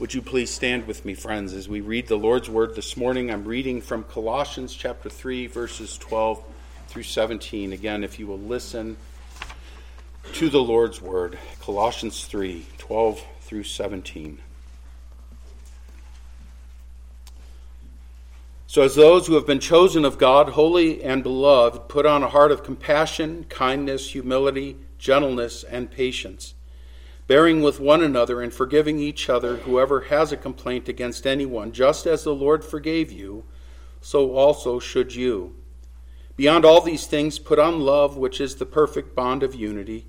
Would you please stand with me, friends, as we read the Lord's Word this morning? I'm reading from Colossians chapter 3, verses 12 through 17. Again, if you will listen to the Lord's Word, Colossians 3, 12 through 17. So, as those who have been chosen of God, holy and beloved, put on a heart of compassion, kindness, humility, gentleness, and patience bearing with one another and forgiving each other whoever has a complaint against anyone, just as the Lord forgave you, so also should you. Beyond all these things, put on love, which is the perfect bond of unity.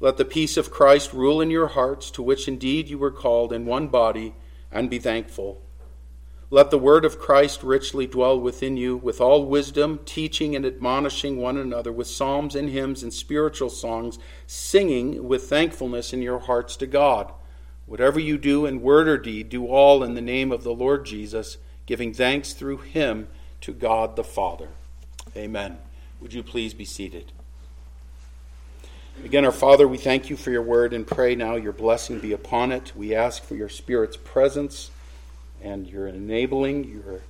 Let the peace of Christ rule in your hearts, to which indeed you were called in one body, and be thankful. Let the word of Christ richly dwell within you, with all wisdom, teaching and admonishing one another with psalms and hymns and spiritual songs, singing with thankfulness in your hearts to God. Whatever you do in word or deed, do all in the name of the Lord Jesus, giving thanks through him to God the Father. Amen. Would you please be seated? Again, our Father, we thank you for your word and pray now your blessing be upon it. We ask for your Spirit's presence and your enabling, your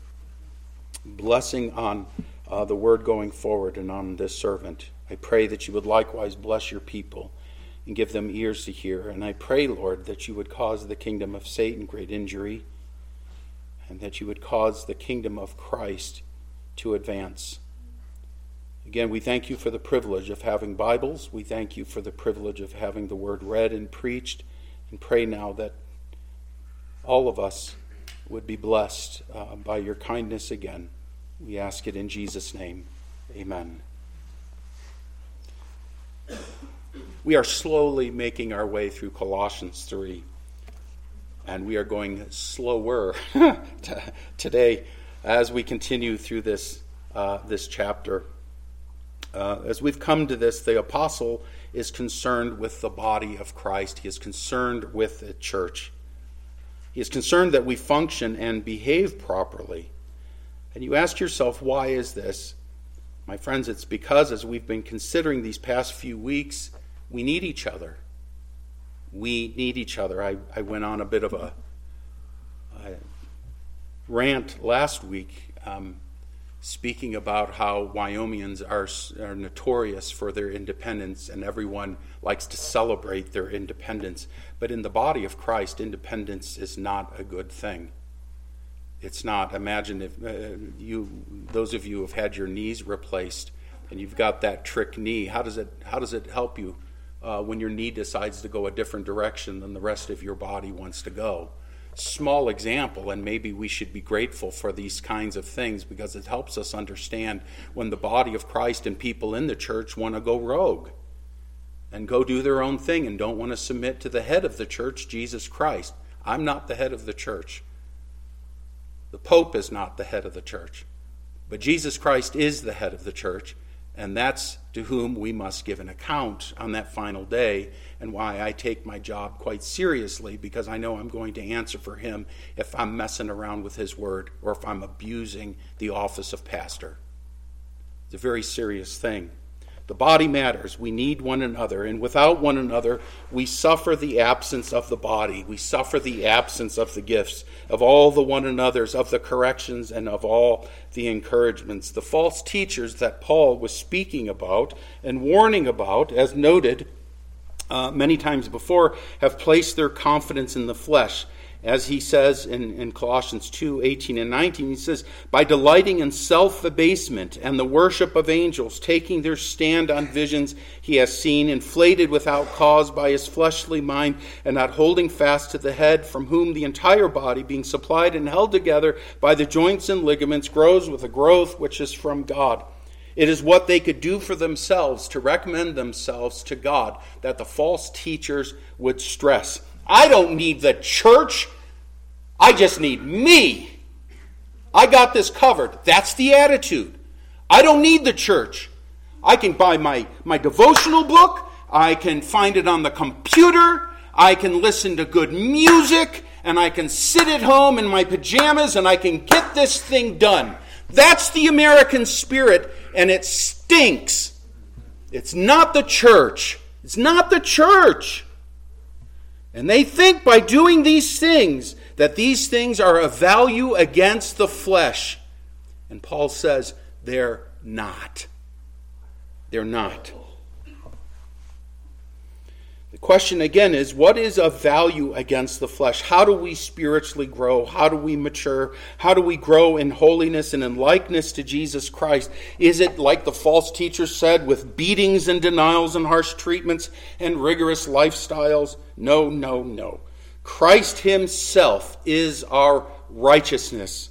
blessing on uh, the word going forward and on this servant. I pray that you would likewise bless your people and give them ears to hear. And I pray, Lord, that you would cause the kingdom of Satan great injury and that you would cause the kingdom of Christ to advance. Again, we thank you for the privilege of having Bibles. We thank you for the privilege of having the word read and preached. And pray now that all of us would be blessed uh, by your kindness again. We ask it in Jesus' name. Amen. We are slowly making our way through Colossians 3, and we are going slower today as we continue through this, uh, this chapter. Uh, as we've come to this, the apostle is concerned with the body of Christ, he is concerned with the church. He is concerned that we function and behave properly. And you ask yourself, why is this? My friends, it's because as we've been considering these past few weeks, we need each other. We need each other. I, I went on a bit of a, a rant last week um, speaking about how Wyomingians are, are notorious for their independence, and everyone likes to celebrate their independence. But in the body of Christ, independence is not a good thing. It's not. Imagine if uh, you, those of you have had your knees replaced, and you've got that trick knee. How does it? How does it help you uh, when your knee decides to go a different direction than the rest of your body wants to go? Small example, and maybe we should be grateful for these kinds of things because it helps us understand when the body of Christ and people in the church want to go rogue and go do their own thing and don't want to submit to the head of the church, Jesus Christ. I'm not the head of the church. The Pope is not the head of the church. But Jesus Christ is the head of the church, and that's to whom we must give an account on that final day, and why I take my job quite seriously because I know I'm going to answer for him if I'm messing around with his word or if I'm abusing the office of pastor. It's a very serious thing. The body matters. We need one another. And without one another, we suffer the absence of the body. We suffer the absence of the gifts, of all the one another's, of the corrections, and of all the encouragements. The false teachers that Paul was speaking about and warning about, as noted uh, many times before, have placed their confidence in the flesh as he says in, in Colossians 2 18 and 19, he says, by delighting in self abasement and the worship of angels, taking their stand on visions he has seen, inflated without cause by his fleshly mind, and not holding fast to the head, from whom the entire body, being supplied and held together by the joints and ligaments, grows with a growth which is from God. It is what they could do for themselves to recommend themselves to God that the false teachers would stress. I don't need the church. I just need me. I got this covered. That's the attitude. I don't need the church. I can buy my, my devotional book. I can find it on the computer. I can listen to good music. And I can sit at home in my pajamas and I can get this thing done. That's the American spirit, and it stinks. It's not the church. It's not the church. And they think by doing these things that these things are of value against the flesh. And Paul says they're not. They're not. Question again is what is of value against the flesh? How do we spiritually grow? How do we mature? How do we grow in holiness and in likeness to Jesus Christ? Is it like the false teachers said, with beatings and denials and harsh treatments and rigorous lifestyles? No, no, no. Christ Himself is our righteousness.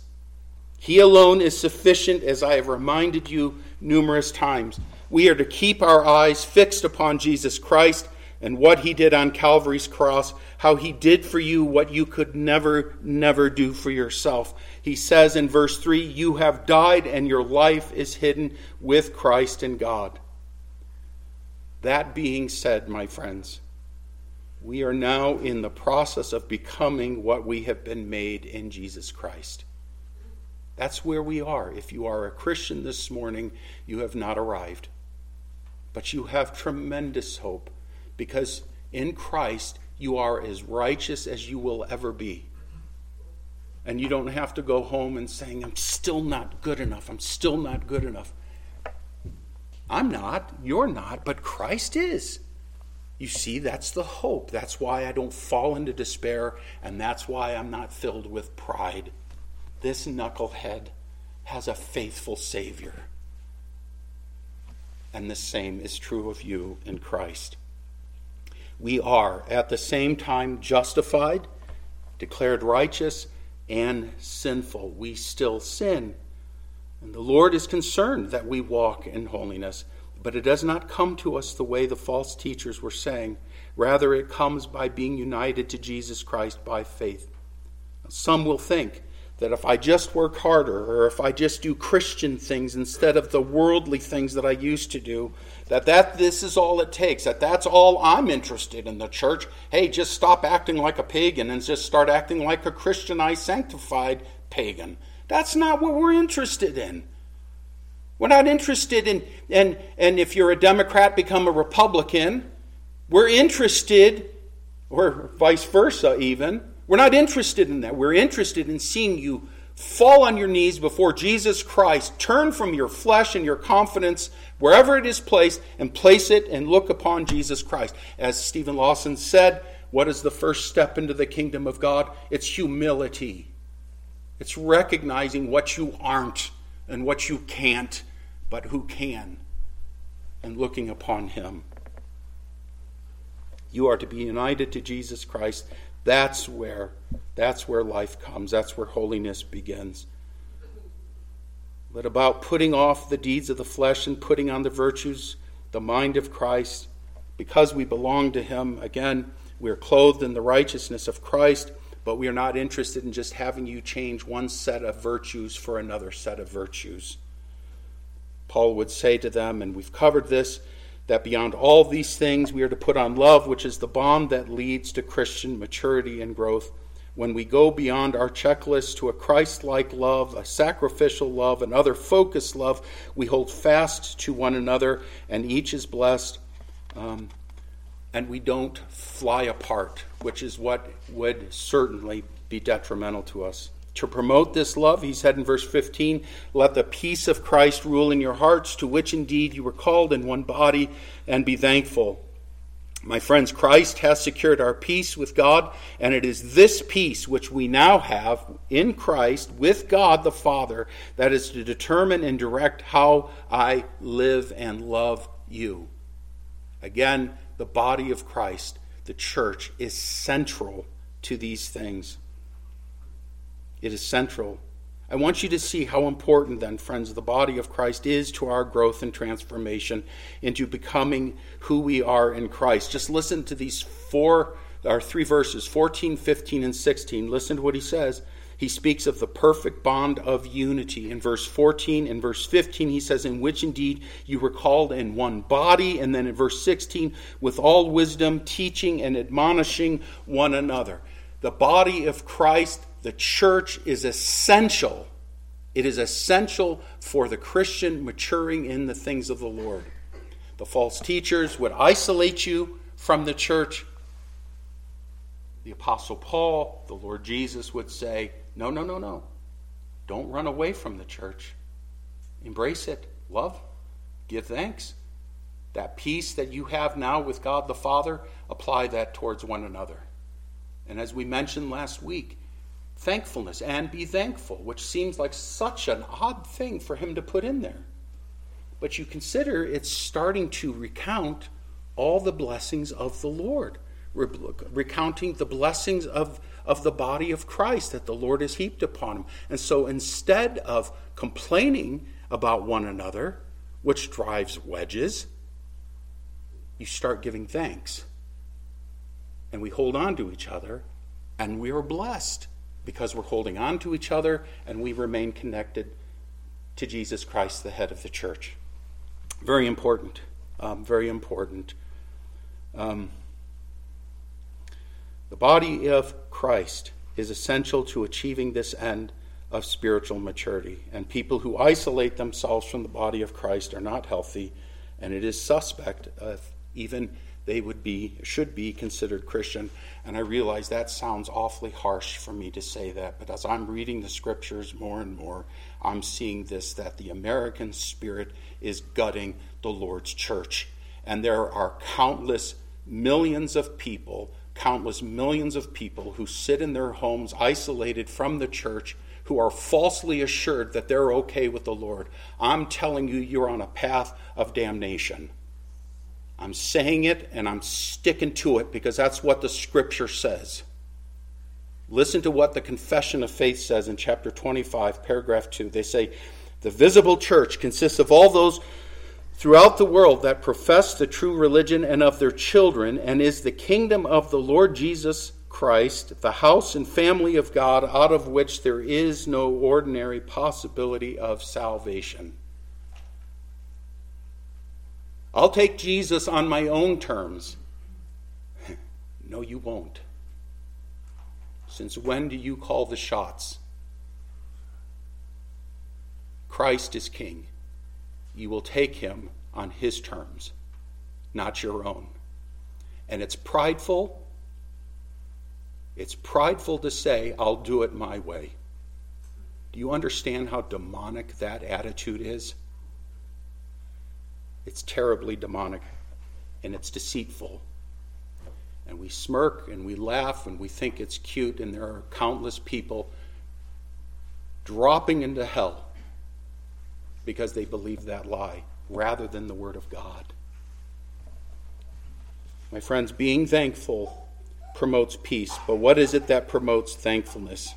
He alone is sufficient, as I have reminded you numerous times. We are to keep our eyes fixed upon Jesus Christ and what he did on Calvary's cross, how he did for you what you could never, never do for yourself. He says in verse 3 You have died, and your life is hidden with Christ in God. That being said, my friends, we are now in the process of becoming what we have been made in Jesus Christ. That's where we are. If you are a Christian this morning, you have not arrived. But you have tremendous hope because in Christ you are as righteous as you will ever be. And you don't have to go home and saying, I'm still not good enough. I'm still not good enough. I'm not. You're not. But Christ is. You see, that's the hope. That's why I don't fall into despair. And that's why I'm not filled with pride. This knucklehead has a faithful Savior. And the same is true of you in Christ we are at the same time justified, declared righteous, and sinful. We still sin. And the Lord is concerned that we walk in holiness, but it does not come to us the way the false teachers were saying. Rather, it comes by being united to Jesus Christ by faith. Some will think that if I just work harder or if I just do Christian things instead of the worldly things that I used to do, that, that this is all it takes, that that's all I'm interested in the church. Hey, just stop acting like a pagan and just start acting like a Christianized, sanctified pagan. That's not what we're interested in. We're not interested in, and, and if you're a Democrat, become a Republican. We're interested, or vice versa, even we're not interested in that. We're interested in seeing you fall on your knees before Jesus Christ, turn from your flesh and your confidence wherever it is placed, and place it and look upon Jesus Christ. As Steven Lawson said, what is the first step into the kingdom of God? It's humility. It's recognizing what you aren't and what you can't, but who can, and looking upon Him. You are to be united to Jesus Christ that's where that's where life comes. That's where holiness begins. But about putting off the deeds of the flesh and putting on the virtues, the mind of Christ, because we belong to him, again, we are clothed in the righteousness of Christ, but we are not interested in just having you change one set of virtues for another set of virtues. Paul would say to them, and we've covered this that beyond all these things we are to put on love, which is the bond that leads to Christian maturity and growth. When we go beyond our checklist to a Christ like love, a sacrificial love, another focused love, we hold fast to one another, and each is blessed. Um, and we don't fly apart, which is what would certainly be detrimental to us. To promote this love, he said in verse 15, Let the peace of Christ rule in your hearts, to which indeed you were called in one body, and be thankful. My friends, Christ has secured our peace with God, and it is this peace which we now have in Christ with God the Father that is to determine and direct how I live and love you. Again, the body of Christ, the church, is central to these things. It is central. I want you to see how important, then, friends, the body of Christ is to our growth and transformation into becoming who we are in Christ. Just listen to these four or three verses 14, 15, and 16. Listen to what he says. He speaks of the perfect bond of unity. In verse 14 and verse 15, he says, In which indeed you were called in one body. And then in verse 16, with all wisdom, teaching and admonishing one another. The body of Christ the church is essential. It is essential for the Christian maturing in the things of the Lord. The false teachers would isolate you from the church. the Apostle Paul, the Lord Jesus would say, No, no, no, no. Don't run away from the church. Embrace it. Love. Give thanks. That peace that you have now with God the Father, apply that towards one another. And as we mentioned last week, thankfulness and be thankful, which seems like such an odd thing for him to put in there. But you consider it's starting to recount all the blessings of the Lord, recounting the blessings of, of the body of Christ that the Lord has heaped upon him. And so instead of complaining about one another, which drives wedges, you start giving thanks. And we hold on to each other, and we are blessed because we're holding on to each other and we remain connected to Jesus Christ, the head of the church. Very important. Um, very important. Um, the body of Christ is essential to achieving this end of spiritual maturity. And people who isolate themselves from the body of Christ are not healthy, and it is suspect even they would be should be considered Christian. And I realize that sounds awfully harsh for me to say that, but as I'm reading the scriptures more and more, I'm seeing this that the American spirit is gutting the Lord's church. And there are countless millions of people, countless millions of people who sit in their homes isolated from the church who are falsely assured that they're okay with the Lord. I'm telling you, you're on a path of damnation. I'm saying it and I'm sticking to it because that's what the scripture says. Listen to what the Confession of Faith says in chapter 25, paragraph 2. They say, The visible church consists of all those throughout the world that profess the true religion and of their children, and is the kingdom of the Lord Jesus Christ, the house and family of God, out of which there is no ordinary possibility of salvation. I'll take Jesus on my own terms. no, you won't. Since when do you call the shots? Christ is king. You will take him on his terms, not your own. And it's prideful. It's prideful to say, I'll do it my way. Do you understand how demonic that attitude is? It's terribly demonic and it's deceitful. And we smirk and we laugh and we think it's cute, and there are countless people dropping into hell because they believe that lie rather than the Word of God. My friends, being thankful promotes peace, but what is it that promotes thankfulness?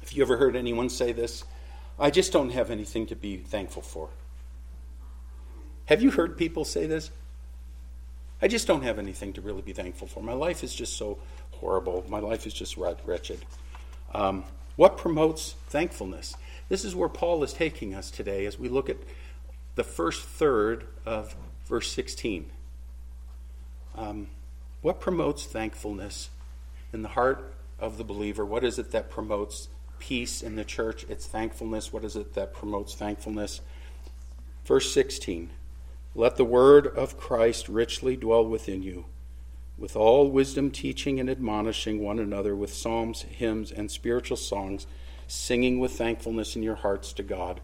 Have you ever heard anyone say this? I just don't have anything to be thankful for. Have you heard people say this? I just don't have anything to really be thankful for. My life is just so horrible. My life is just wretched. Um, what promotes thankfulness? This is where Paul is taking us today as we look at the first third of verse 16. Um, what promotes thankfulness in the heart of the believer? What is it that promotes peace in the church? It's thankfulness. What is it that promotes thankfulness? Verse 16. Let the word of Christ richly dwell within you, with all wisdom teaching and admonishing one another with psalms, hymns, and spiritual songs, singing with thankfulness in your hearts to God.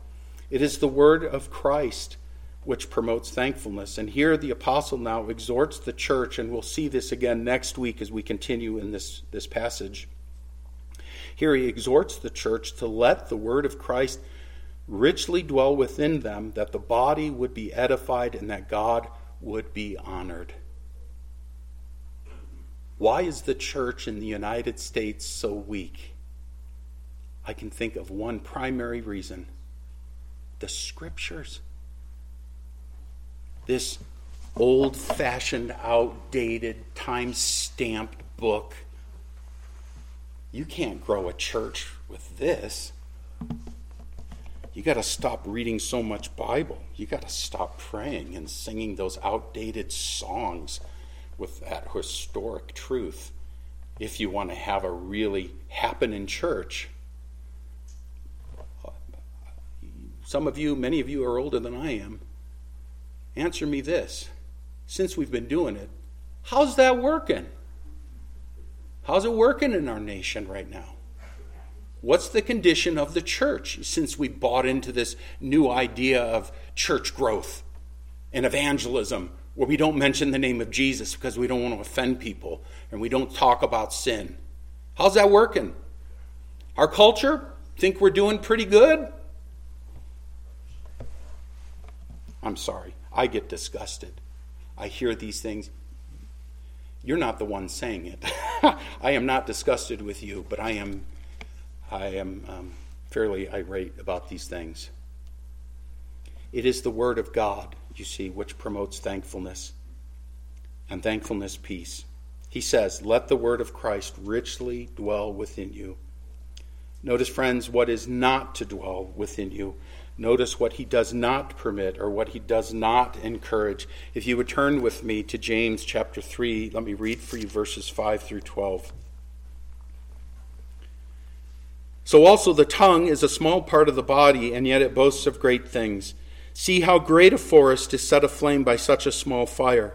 It is the word of Christ which promotes thankfulness. And here the apostle now exhorts the church, and we'll see this again next week as we continue in this, this passage. Here he exhorts the church to let the word of Christ richly dwell within them, that the body would be edified and that God would be honored. Why is the church in the United States so weak? I can think of one primary reason the scriptures. This old fashioned, outdated, time stamped book. You can't grow a church with this you got to stop reading so much Bible. You got to stop praying and singing those outdated songs with that historic truth if you want to have a really happening church. Some of you, many of you are older than I am. Answer me this. Since we've been doing it, how's that working? How's it working in our nation right now? What's the condition of the church since we bought into this new idea of church growth and evangelism where we don't mention the name of Jesus because we don't want to offend people and we don't talk about sin? How's that working? Our culture think we're doing pretty good? I'm sorry. I get disgusted. I hear these things. You're not the one saying it. I am not disgusted with you, but I am, I am um, fairly irate about these things. It is the Word of God, you see, which promotes thankfulness, and thankfulness, peace. He says, Let the Word of Christ richly dwell within you. Notice, friends, what is not to dwell within you Notice what he does not permit or what he does not encourage. If you would turn with me to James chapter 3, let me read for you verses 5 through 12. So also the tongue is a small part of the body, and yet it boasts of great things. See how great a forest is set aflame by such a small fire.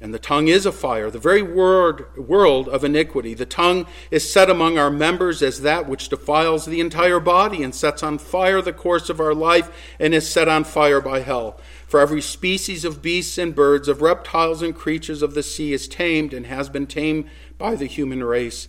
And the tongue is a fire, the very word, world of iniquity. The tongue is set among our members as that which defiles the entire body and sets on fire the course of our life and is set on fire by hell. For every species of beasts and birds, of reptiles and creatures of the sea is tamed and has been tamed by the human race.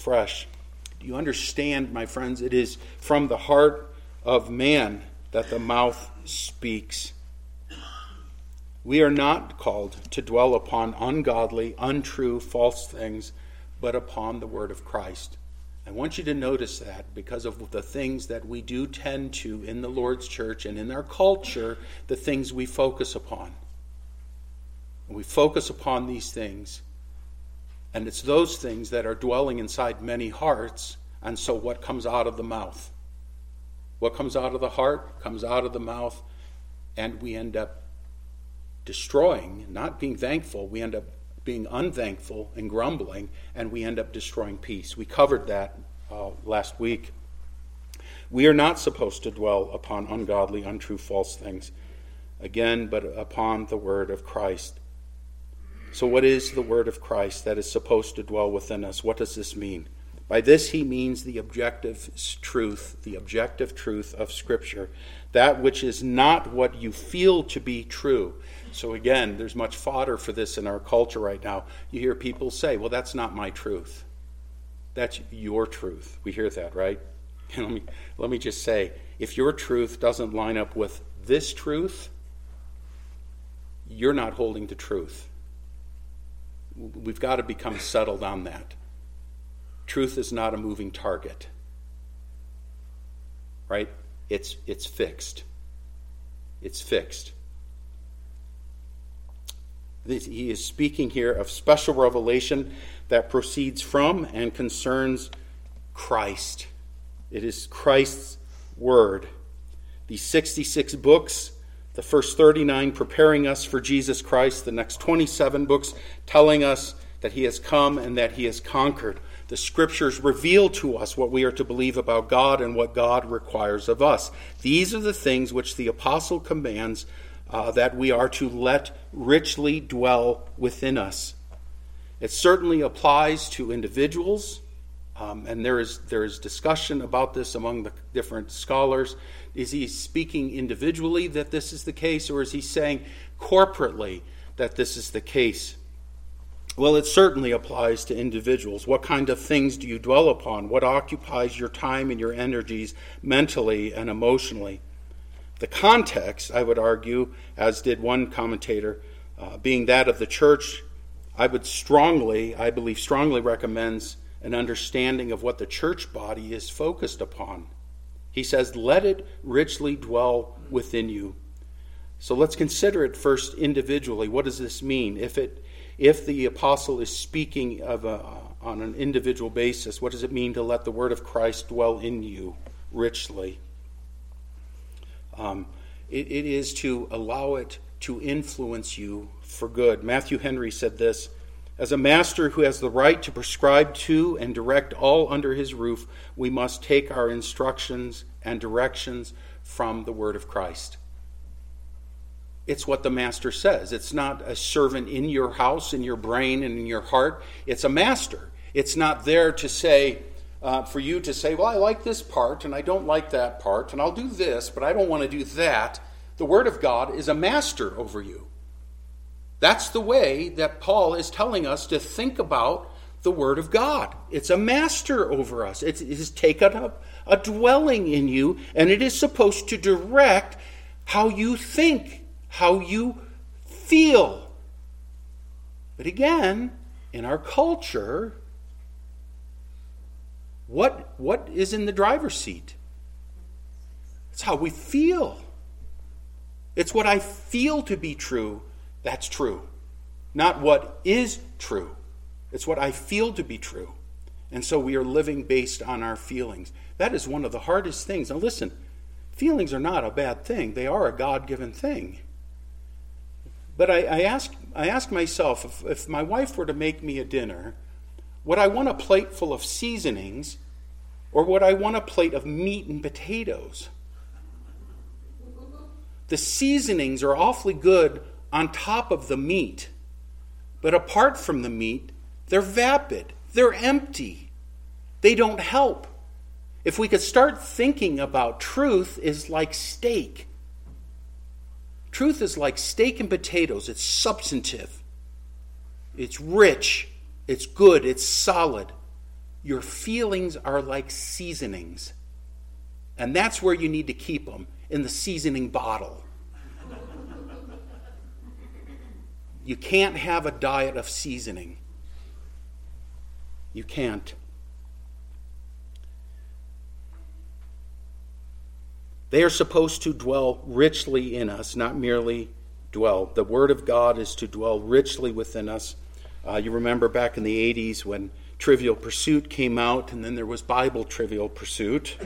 fresh. Do you understand, my friends? It is from the heart of man that the mouth speaks. We are not called to dwell upon ungodly, untrue, false things, but upon the word of Christ. I want you to notice that because of the things that we do tend to in the Lord's church and in our culture, the things we focus upon. We focus upon these things, and it's those things that are dwelling inside many hearts, and so what comes out of the mouth? What comes out of the heart comes out of the mouth, and we end up destroying, not being thankful, we end up being unthankful and grumbling, and we end up destroying peace. We covered that uh, last week. We are not supposed to dwell upon ungodly, untrue, false things, again, but upon the word of Christ. So, what is the word of Christ that is supposed to dwell within us? What does this mean? By this, he means the objective truth, the objective truth of Scripture, that which is not what you feel to be true. So, again, there's much fodder for this in our culture right now. You hear people say, well, that's not my truth. That's your truth. We hear that, right? And let me, let me just say if your truth doesn't line up with this truth, you're not holding to truth. We've got to become settled on that. Truth is not a moving target, right? It's, it's fixed. It's fixed. He is speaking here of special revelation that proceeds from and concerns Christ. It is Christ's word. These 66 books, the first 39 preparing us for Jesus Christ, the next 27 books telling us that he has come and that he has conquered. The scriptures reveal to us what we are to believe about God and what God requires of us. These are the things which the apostle commands uh, that we are to let richly dwell within us. It certainly applies to individuals, um, and there is, there is discussion about this among the different scholars. Is he speaking individually that this is the case, or is he saying corporately that this is the case? Well, it certainly applies to individuals. What kind of things do you dwell upon? What occupies your time and your energies mentally and emotionally? The context, I would argue, as did one commentator, uh, being that of the church, I would strongly, I believe, strongly recommends an understanding of what the church body is focused upon. He says, Let it richly dwell within you. So let's consider it first individually. What does this mean? If, it, if the apostle is speaking of a, on an individual basis. What does it mean to let the word of Christ dwell in you richly? Um, it, it is to allow it to influence you for good. Matthew Henry said this As a master who has the right to prescribe to and direct all under his roof, we must take our instructions and directions from the word of Christ. It's what the master says. It's not a servant in your house, in your brain, and in your heart. It's a master. It's not there to say, uh, for you to say, well, I like this part and I don't like that part, and I'll do this, but I don't want to do that. The Word of God is a master over you. That's the way that Paul is telling us to think about the Word of God. It's a master over us, it is taken up a dwelling in you, and it is supposed to direct how you think, how you feel. But again, in our culture, what, what is in the driver's seat? It's how we feel. It's what I feel to be true that's true, not what is true. It's what I feel to be true. And so we are living based on our feelings. That is one of the hardest things. Now, listen, feelings are not a bad thing, they are a God given thing. But I, I, ask, I ask myself if, if my wife were to make me a dinner would I want a plate full of seasonings or would I want a plate of meat and potatoes? The seasonings are awfully good on top of the meat, but apart from the meat, they're vapid, they're empty, they don't help. If we could start thinking about truth is like steak. Truth is like steak and potatoes. It's substantive. It's rich. It's good, it's solid. Your feelings are like seasonings. And that's where you need to keep them in the seasoning bottle. You can't have a diet of seasoning. You can't. They are supposed to dwell richly in us, not merely dwell. The Word of God is to dwell richly within us uh, you remember back in the 80s when Trivial Pursuit came out, and then there was Bible Trivial Pursuit.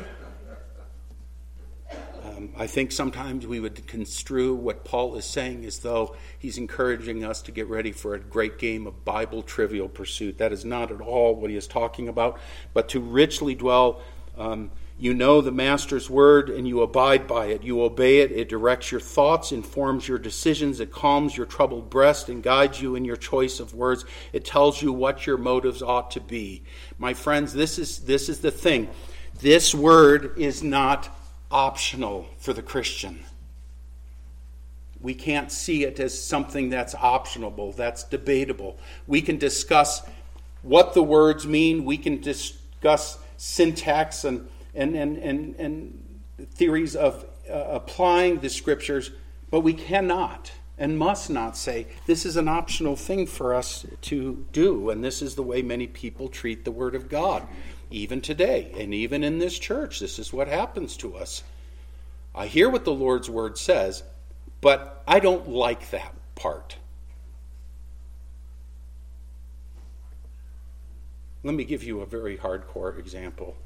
Um, I think sometimes we would construe what Paul is saying as though he's encouraging us to get ready for a great game of Bible Trivial Pursuit. That is not at all what he is talking about, but to richly dwell. Um, you know the Master's word and you abide by it. You obey it. It directs your thoughts, informs your decisions, it calms your troubled breast, and guides you in your choice of words. It tells you what your motives ought to be. My friends, this is, this is the thing. This word is not optional for the Christian. We can't see it as something that's optional, that's debatable. We can discuss what the words mean, we can discuss syntax and and, and, and, and theories of uh, applying the scriptures, but we cannot and must not say this is an optional thing for us to do. And this is the way many people treat the Word of God, even today. And even in this church, this is what happens to us. I hear what the Lord's Word says, but I don't like that part. Let me give you a very hardcore example.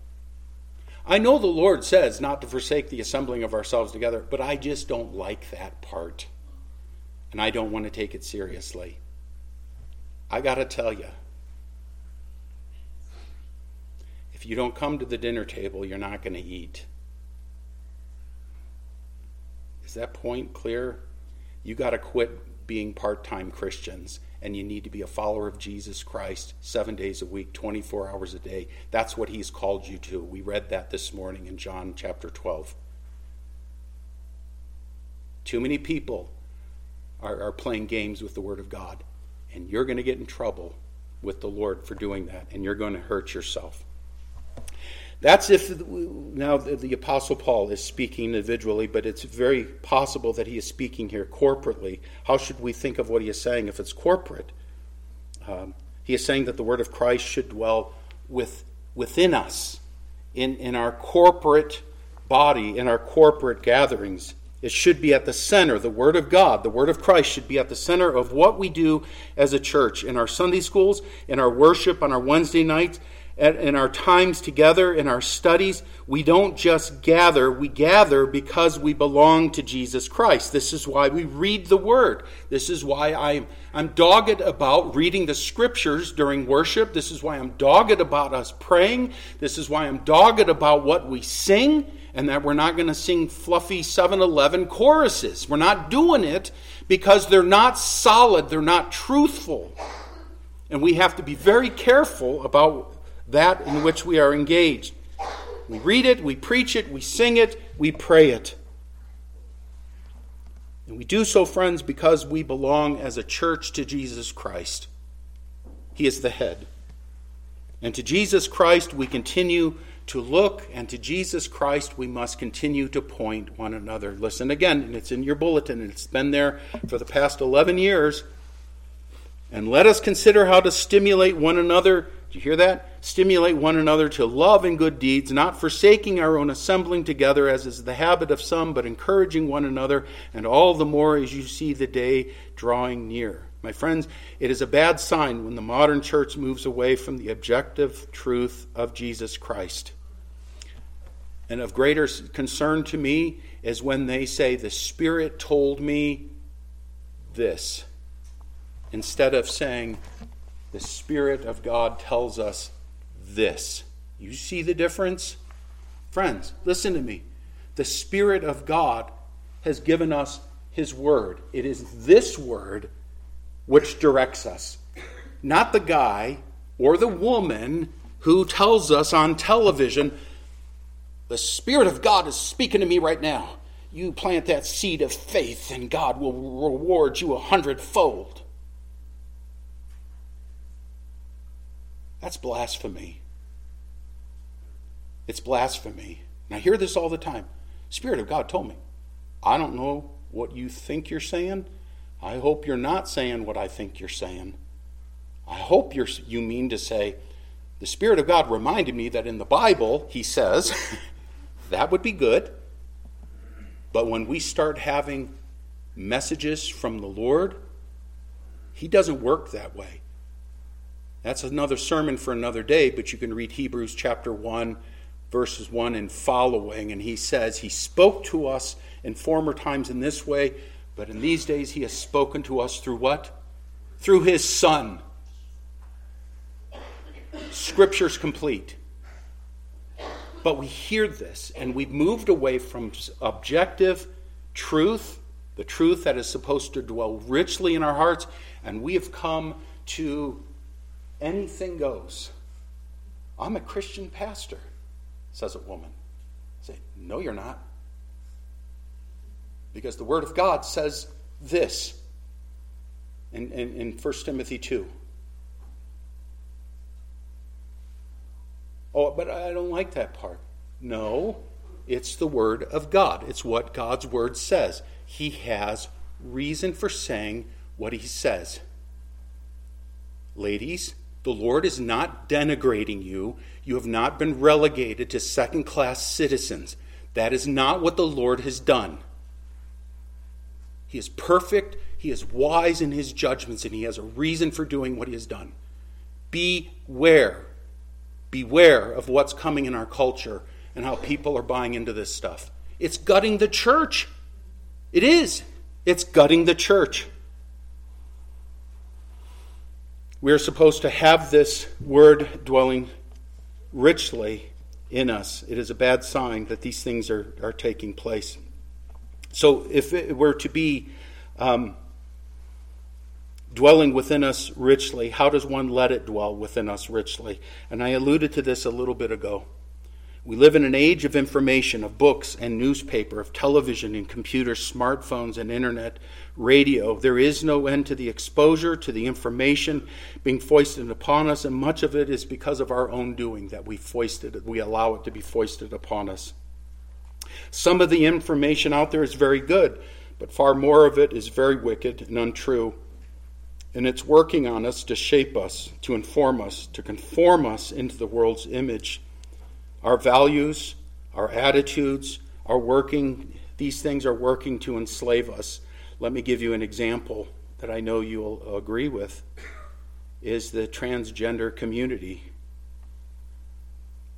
I know the Lord says not to forsake the assembling of ourselves together, but I just don't like that part. And I don't want to take it seriously. I got to tell you, if you don't come to the dinner table, you're not going to eat. Is that point clear? You got to quit being part time Christians and you need to be a follower of Jesus Christ seven days a week, 24 hours a day. That's what he's called you to. We read that this morning in John chapter 12. Too many people are, are playing games with the Word of God, and you're going to get in trouble with the Lord for doing that, and you're going to hurt yourself. That's if now the Apostle Paul is speaking individually, but it's very possible that he is speaking here corporately. How should we think of what he is saying if it's corporate? Um, he is saying that the word of Christ should dwell with, within us, in, in our corporate body, in our corporate gatherings. It should be at the center. The Word of God, the Word of Christ, should be at the center of what we do as a church in our Sunday schools, in our worship on our Wednesday nights, in our times together, in our studies. We don't just gather, we gather because we belong to Jesus Christ. This is why we read the Word. This is why I'm, I'm dogged about reading the Scriptures during worship. This is why I'm dogged about us praying. This is why I'm dogged about what we sing and that we're not going to sing fluffy 7 Eleven choruses. We're not doing it because they're not solid, they're not truthful. And we have to be very careful about that in which we are engaged. We read it, we preach it, we sing it, we pray it. And we do so, friends, because we belong as a church to Jesus Christ. He is the head. And to Jesus Christ we continue to look, and to Jesus Christ we must continue to point one another. Listen again, and it's in your bulletin, and it's been there for the past 11 years. And let us consider how to stimulate one another. Do you hear that? Stimulate one another to love and good deeds, not forsaking our own assembling together, as is the habit of some, but encouraging one another, and all the more as you see the day drawing near. My friends, it is a bad sign when the modern church moves away from the objective truth of Jesus Christ. And of greater concern to me is when they say, The Spirit told me this, instead of saying, The Spirit of God tells us this. You see the difference? Friends, listen to me. The Spirit of God has given us His Word. It is this Word which directs us, not the guy or the woman who tells us on television the Spirit of God is speaking to me right now. You plant that seed of faith, and God will reward you a hundredfold. That's blasphemy. It's blasphemy. And I hear this all the time. Spirit of God told me. I don't know what you think you're saying. I hope you're not saying what I think you're saying. I hope you're, you mean to say, the Spirit of God reminded me that in the Bible, he says, that would be good. But when we start having messages from the Lord, He doesn't work that way. That's another sermon for another day, but you can read Hebrews chapter 1, verses 1 and following. And he says, He spoke to us in former times in this way, but in these days He has spoken to us through what? Through His Son. Scripture's complete. But we hear this, and we've moved away from objective truth, the truth that is supposed to dwell richly in our hearts, and we have come to anything goes. I'm a Christian pastor, says a woman. I say, no, you're not. Because the Word of God says this in, in, in 1 Timothy 2. Oh, but I don't like that part. No, it's the Word of God. It's what God's Word says. He has reason for saying what He says. Ladies, the Lord is not denigrating you. You have not been relegated to second class citizens. That is not what the Lord has done. He is perfect, He is wise in His judgments, and He has a reason for doing what He has done. Beware beware of what's coming in our culture and how people are buying into this stuff. It's gutting the church. It is. It's gutting the church. We are supposed to have this word dwelling richly in us. It is a bad sign that these things are, are taking place. So, if it were to be um, dwelling within us richly. How does one let it dwell within us richly? And I alluded to this a little bit ago. We live in an age of information, of books and newspaper, of television and computers, smartphones and internet, radio. There is no end to the exposure, to the information being foisted upon us, and much of it is because of our own doing that we foisted it, we allow it to be foisted upon us. Some of the information out there is very good, but far more of it is very wicked and untrue and it's working on us to shape us, to inform us, to conform us into the world's image. Our values, our attitudes are working These things are working to enslave us. Let me give you an example that I know you'll agree with is the transgender community.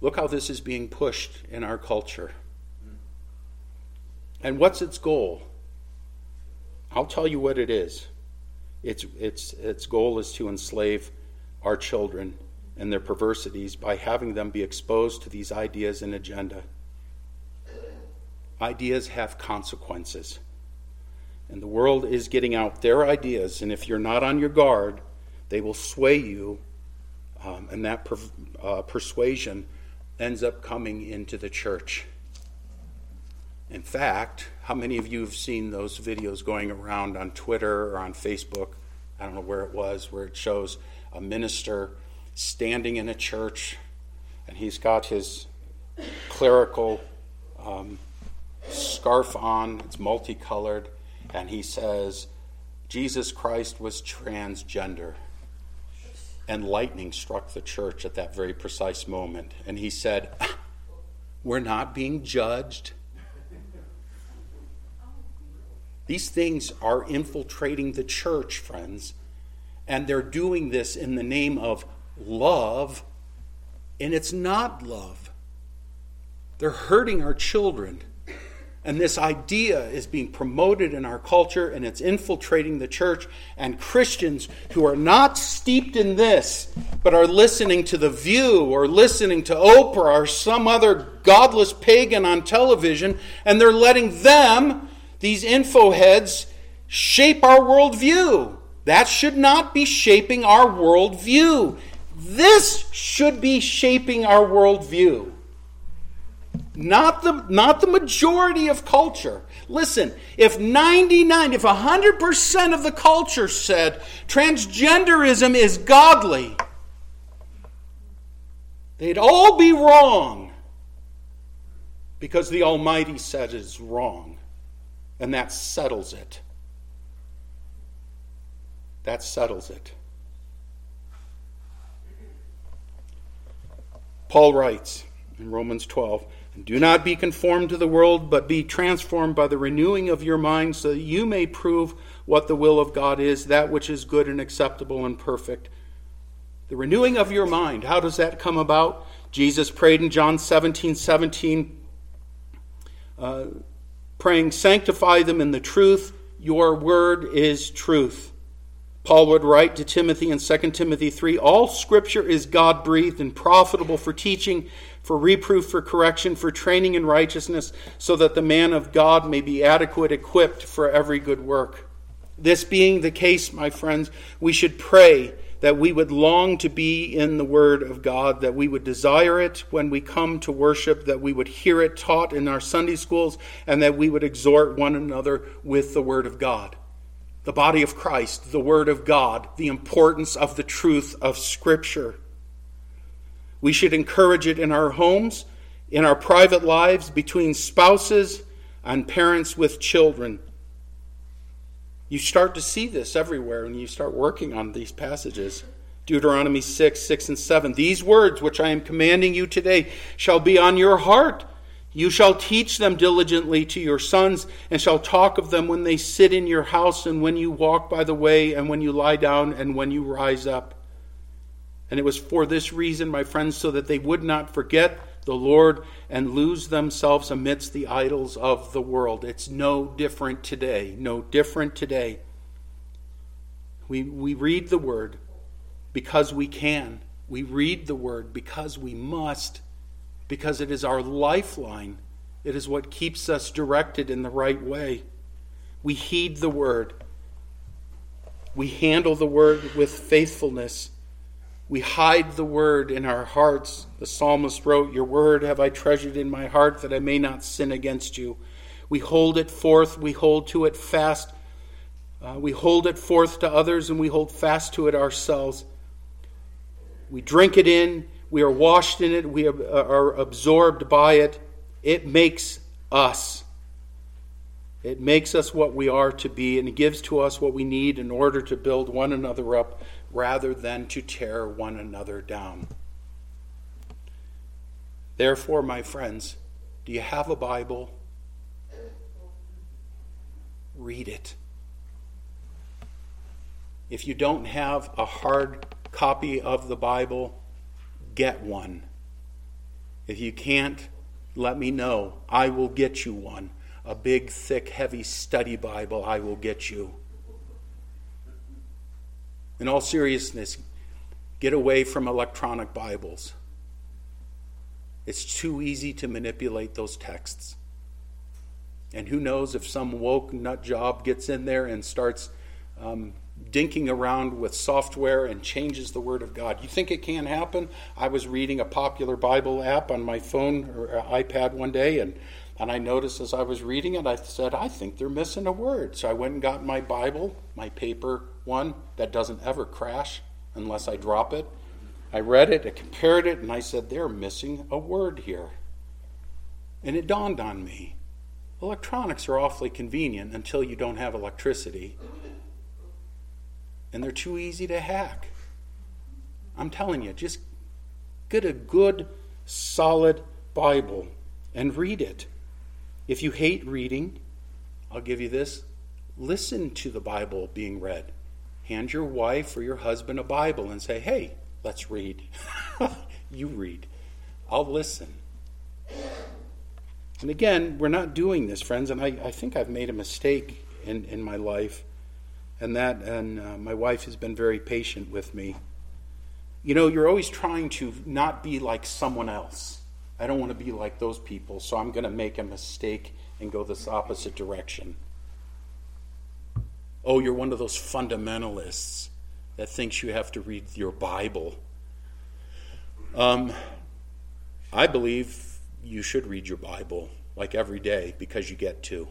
Look how this is being pushed in our culture. And what's its goal? I'll tell you what it is. Its, its, its goal is to enslave our children and their perversities by having them be exposed to these ideas and agenda. Ideas have consequences. And the world is getting out their ideas, and if you're not on your guard, they will sway you, um, and that per, uh, persuasion ends up coming into the church. In fact, how many of you have seen those videos going around on Twitter or on Facebook? I don't know where it was, where it shows a minister standing in a church and he's got his clerical um, scarf on, it's multicolored, and he says, Jesus Christ was transgender. And lightning struck the church at that very precise moment. And he said, We're not being judged. These things are infiltrating the church, friends. And they're doing this in the name of love, and it's not love. They're hurting our children. And this idea is being promoted in our culture and it's infiltrating the church. And Christians who are not steeped in this, but are listening to The View or listening to Oprah or some other godless pagan on television, and they're letting them, these info heads, shape our worldview. That should not be shaping our worldview. This should be shaping our worldview. Not the, not the majority of culture. Listen, if 99, if 100% of the culture said transgenderism is godly, they'd all be wrong because the Almighty said it's wrong. And that settles it. That settles it. Paul writes in Romans 12 Do not be conformed to the world, but be transformed by the renewing of your mind, so that you may prove what the will of God is, that which is good and acceptable and perfect. The renewing of your mind, how does that come about? Jesus prayed in John 17 17, uh, praying, Sanctify them in the truth. Your word is truth. Paul would write to Timothy in 2 Timothy 3 All scripture is God breathed and profitable for teaching, for reproof, for correction, for training in righteousness, so that the man of God may be adequate, equipped for every good work. This being the case, my friends, we should pray that we would long to be in the Word of God, that we would desire it when we come to worship, that we would hear it taught in our Sunday schools, and that we would exhort one another with the Word of God the body of Christ, the Word of God, the importance of the truth of Scripture. We should encourage it in our homes, in our private lives, between spouses and parents with children. You start to see this everywhere when you start working on these passages. Deuteronomy 6, 6, and 7. These words which I am commanding you today shall be on your heart. You shall teach them diligently to your sons, and shall talk of them when they sit in your house, and when you walk by the way, and when you lie down, and when you rise up. And it was for this reason, my friends, so that they would not forget the Lord and lose themselves amidst the idols of the world. It's no different today. No different today. We, we read the word because we can. We read the word because we must because it is our lifeline. It is what keeps us directed in the right way. We heed the word. We handle the word with faithfulness. We hide the word in our hearts. The psalmist wrote, Your word have I treasured in my heart that I may not sin against you. We hold it forth, we hold to it fast. Uh, we hold it forth to others and we hold fast to it ourselves. We drink it in, we are washed in it, we uh, are absorbed by it. It makes us. It makes us what we are to be, and it gives to us what we need in order to build one another up rather than to tear one another down. Therefore, my friends, do you have a Bible? read it. If you don't have a hard copy of the Bible, get one. If you can't, let me know. I will get you one. A big, thick, heavy study Bible, I will get you. In all seriousness, get away from electronic Bibles. It's too easy to manipulate those texts. And who knows if some woke nut job gets in there and starts um, dinking around with software and changes the Word of God. You think it can happen? I was reading a popular Bible app on my phone or uh, iPad one day, and, and I noticed as I was reading it, I said, I think they're missing a word. So I went and got my Bible, my paper one that doesn't ever crash unless I drop it. I read it, I compared it, and I said, they're missing a word here. And it dawned on me electronics are awfully convenient until you don't have electricity and they're too easy to hack. I'm telling you, just get a good, solid Bible and read it. If you hate reading, I'll give you this listen to the Bible being read. Hand your wife or your husband a Bible and say, hey, let's read. you read. I'll listen. And again, we're not doing this, friends, and I, I think I've made a mistake in, in my life and that and uh, my wife has been very patient with me. You know you're always trying to not be like someone else. I don't want to be like those people so i'm going to make a mistake and go this opposite direction. Oh you're one of those fundamentalists that thinks you have to read your bible. Um, i believe you should read your bible like every day because you get to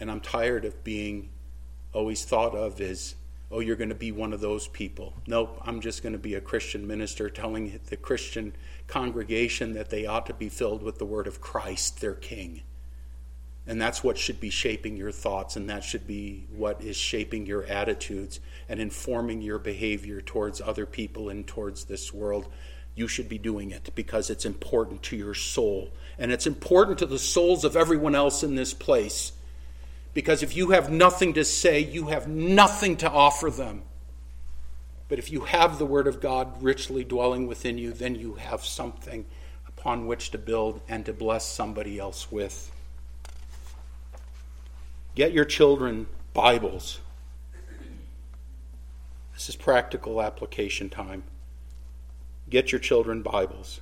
And I'm tired of being always thought of as, oh, you're going to be one of those people. Nope, I'm just going to be a Christian minister telling the Christian congregation that they ought to be filled with the word of Christ, their King. And that's what should be shaping your thoughts, and that should be what is shaping your attitudes and informing your behavior towards other people and towards this world. You should be doing it because it's important to your soul, and it's important to the souls of everyone else in this place. Because if you have nothing to say, you have nothing to offer them. But if you have the Word of God richly dwelling within you, then you have something upon which to build and to bless somebody else with. Get your children Bibles. This is practical application time. Get your children Bibles.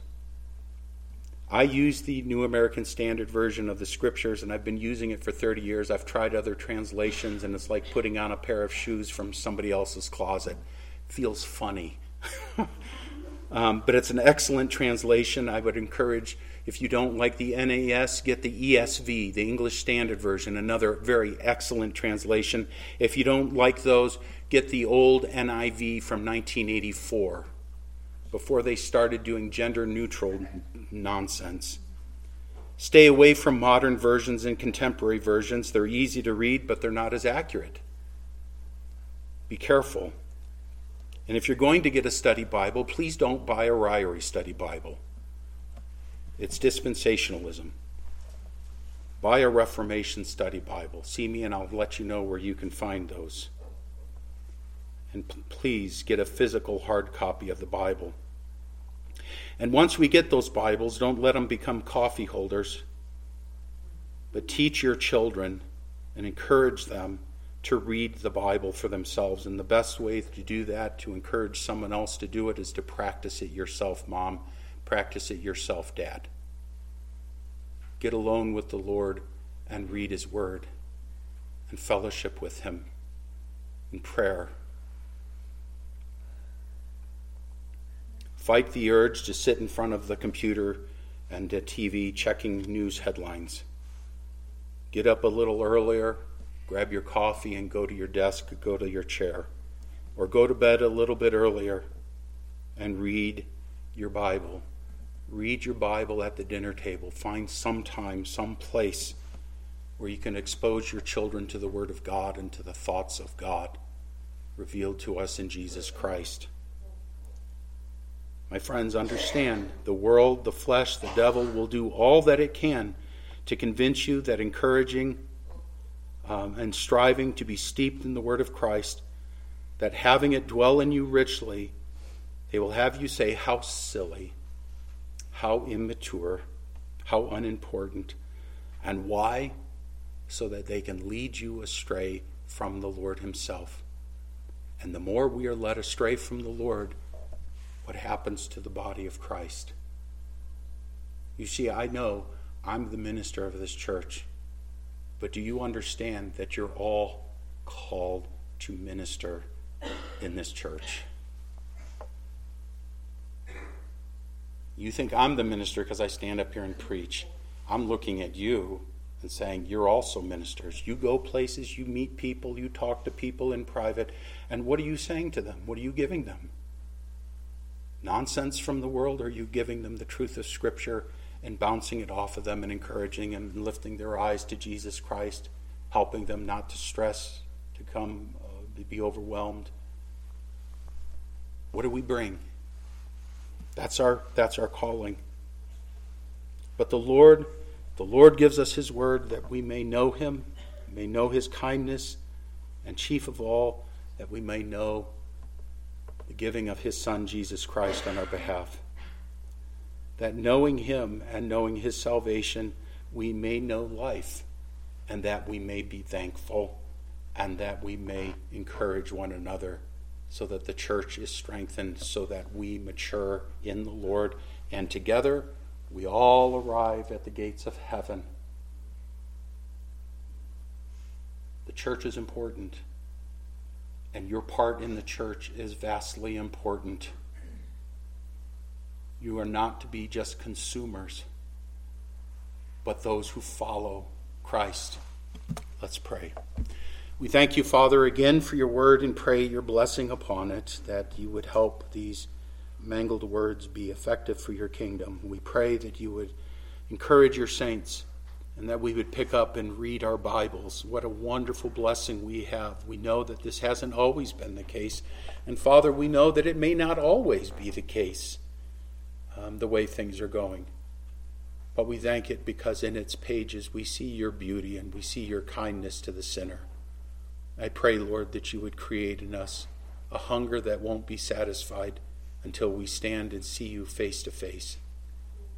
I use the New American Standard Version of the scriptures, and I've been using it for 30 years. I've tried other translations, and it's like putting on a pair of shoes from somebody else's closet. Feels funny. um, but it's an excellent translation. I would encourage, if you don't like the NAS, get the ESV, the English Standard Version, another very excellent translation. If you don't like those, get the old NIV from 1984 before they started doing gender neutral nonsense. Stay away from modern versions and contemporary versions. They're easy to read, but they're not as accurate. Be careful. And if you're going to get a study Bible, please don't buy a Ryrie study Bible. It's dispensationalism. Buy a Reformation study Bible. See me, and I'll let you know where you can find those. And please get a physical hard copy of the Bible. And once we get those Bibles, don't let them become coffee holders, but teach your children and encourage them to read the Bible for themselves. And the best way to do that, to encourage someone else to do it, is to practice it yourself, mom. Practice it yourself, dad. Get alone with the Lord and read His Word and fellowship with Him in prayer. Fight the urge to sit in front of the computer and the TV checking news headlines. Get up a little earlier, grab your coffee, and go to your desk, go to your chair. Or go to bed a little bit earlier and read your Bible. Read your Bible at the dinner table. Find some time, some place where you can expose your children to the Word of God and to the thoughts of God revealed to us in Jesus Christ. My friends, understand the world, the flesh, the devil will do all that it can to convince you that encouraging um, and striving to be steeped in the Word of Christ, that having it dwell in you richly, they will have you say, How silly, how immature, how unimportant, and why? So that they can lead you astray from the Lord Himself. And the more we are led astray from the Lord, what happens to the body of Christ? You see, I know I'm the minister of this church, but do you understand that you're all called to minister in this church? You think I'm the minister because I stand up here and preach. I'm looking at you and saying, You're also ministers. You go places, you meet people, you talk to people in private, and what are you saying to them? What are you giving them? Nonsense from the world, or are you giving them the truth of Scripture and bouncing it off of them and encouraging them and lifting their eyes to Jesus Christ, helping them not to stress, to come, uh, to be overwhelmed? What do we bring? That's our, that's our calling. But the Lord, the Lord gives us His word that we may know Him, may know His kindness, and chief of all, that we may know giving of His Son, Jesus Christ, on our behalf. That knowing Him and knowing His salvation, we may know life, and that we may be thankful, and that we may encourage one another so that the church is strengthened, so that we mature in the Lord, and together we all arrive at the gates of heaven. The church is important, and your part in the church is vastly important. You are not to be just consumers, but those who follow Christ. Let's pray. We thank you, Father, again for your word and pray your blessing upon it, that you would help these mangled words be effective for your kingdom. We pray that you would encourage your saints and that we would pick up and read our Bibles. What a wonderful blessing we have. We know that this hasn't always been the case. And Father, we know that it may not always be the case um, the way things are going. But we thank it because in its pages we see your beauty and we see your kindness to the sinner. I pray, Lord, that you would create in us a hunger that won't be satisfied until we stand and see you face to face.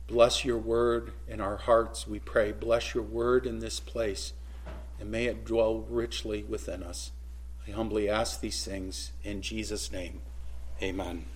Bless your word in our hearts, we pray. Bless your word in this place, and may it dwell richly within us. I humbly ask these things in Jesus' name. Amen.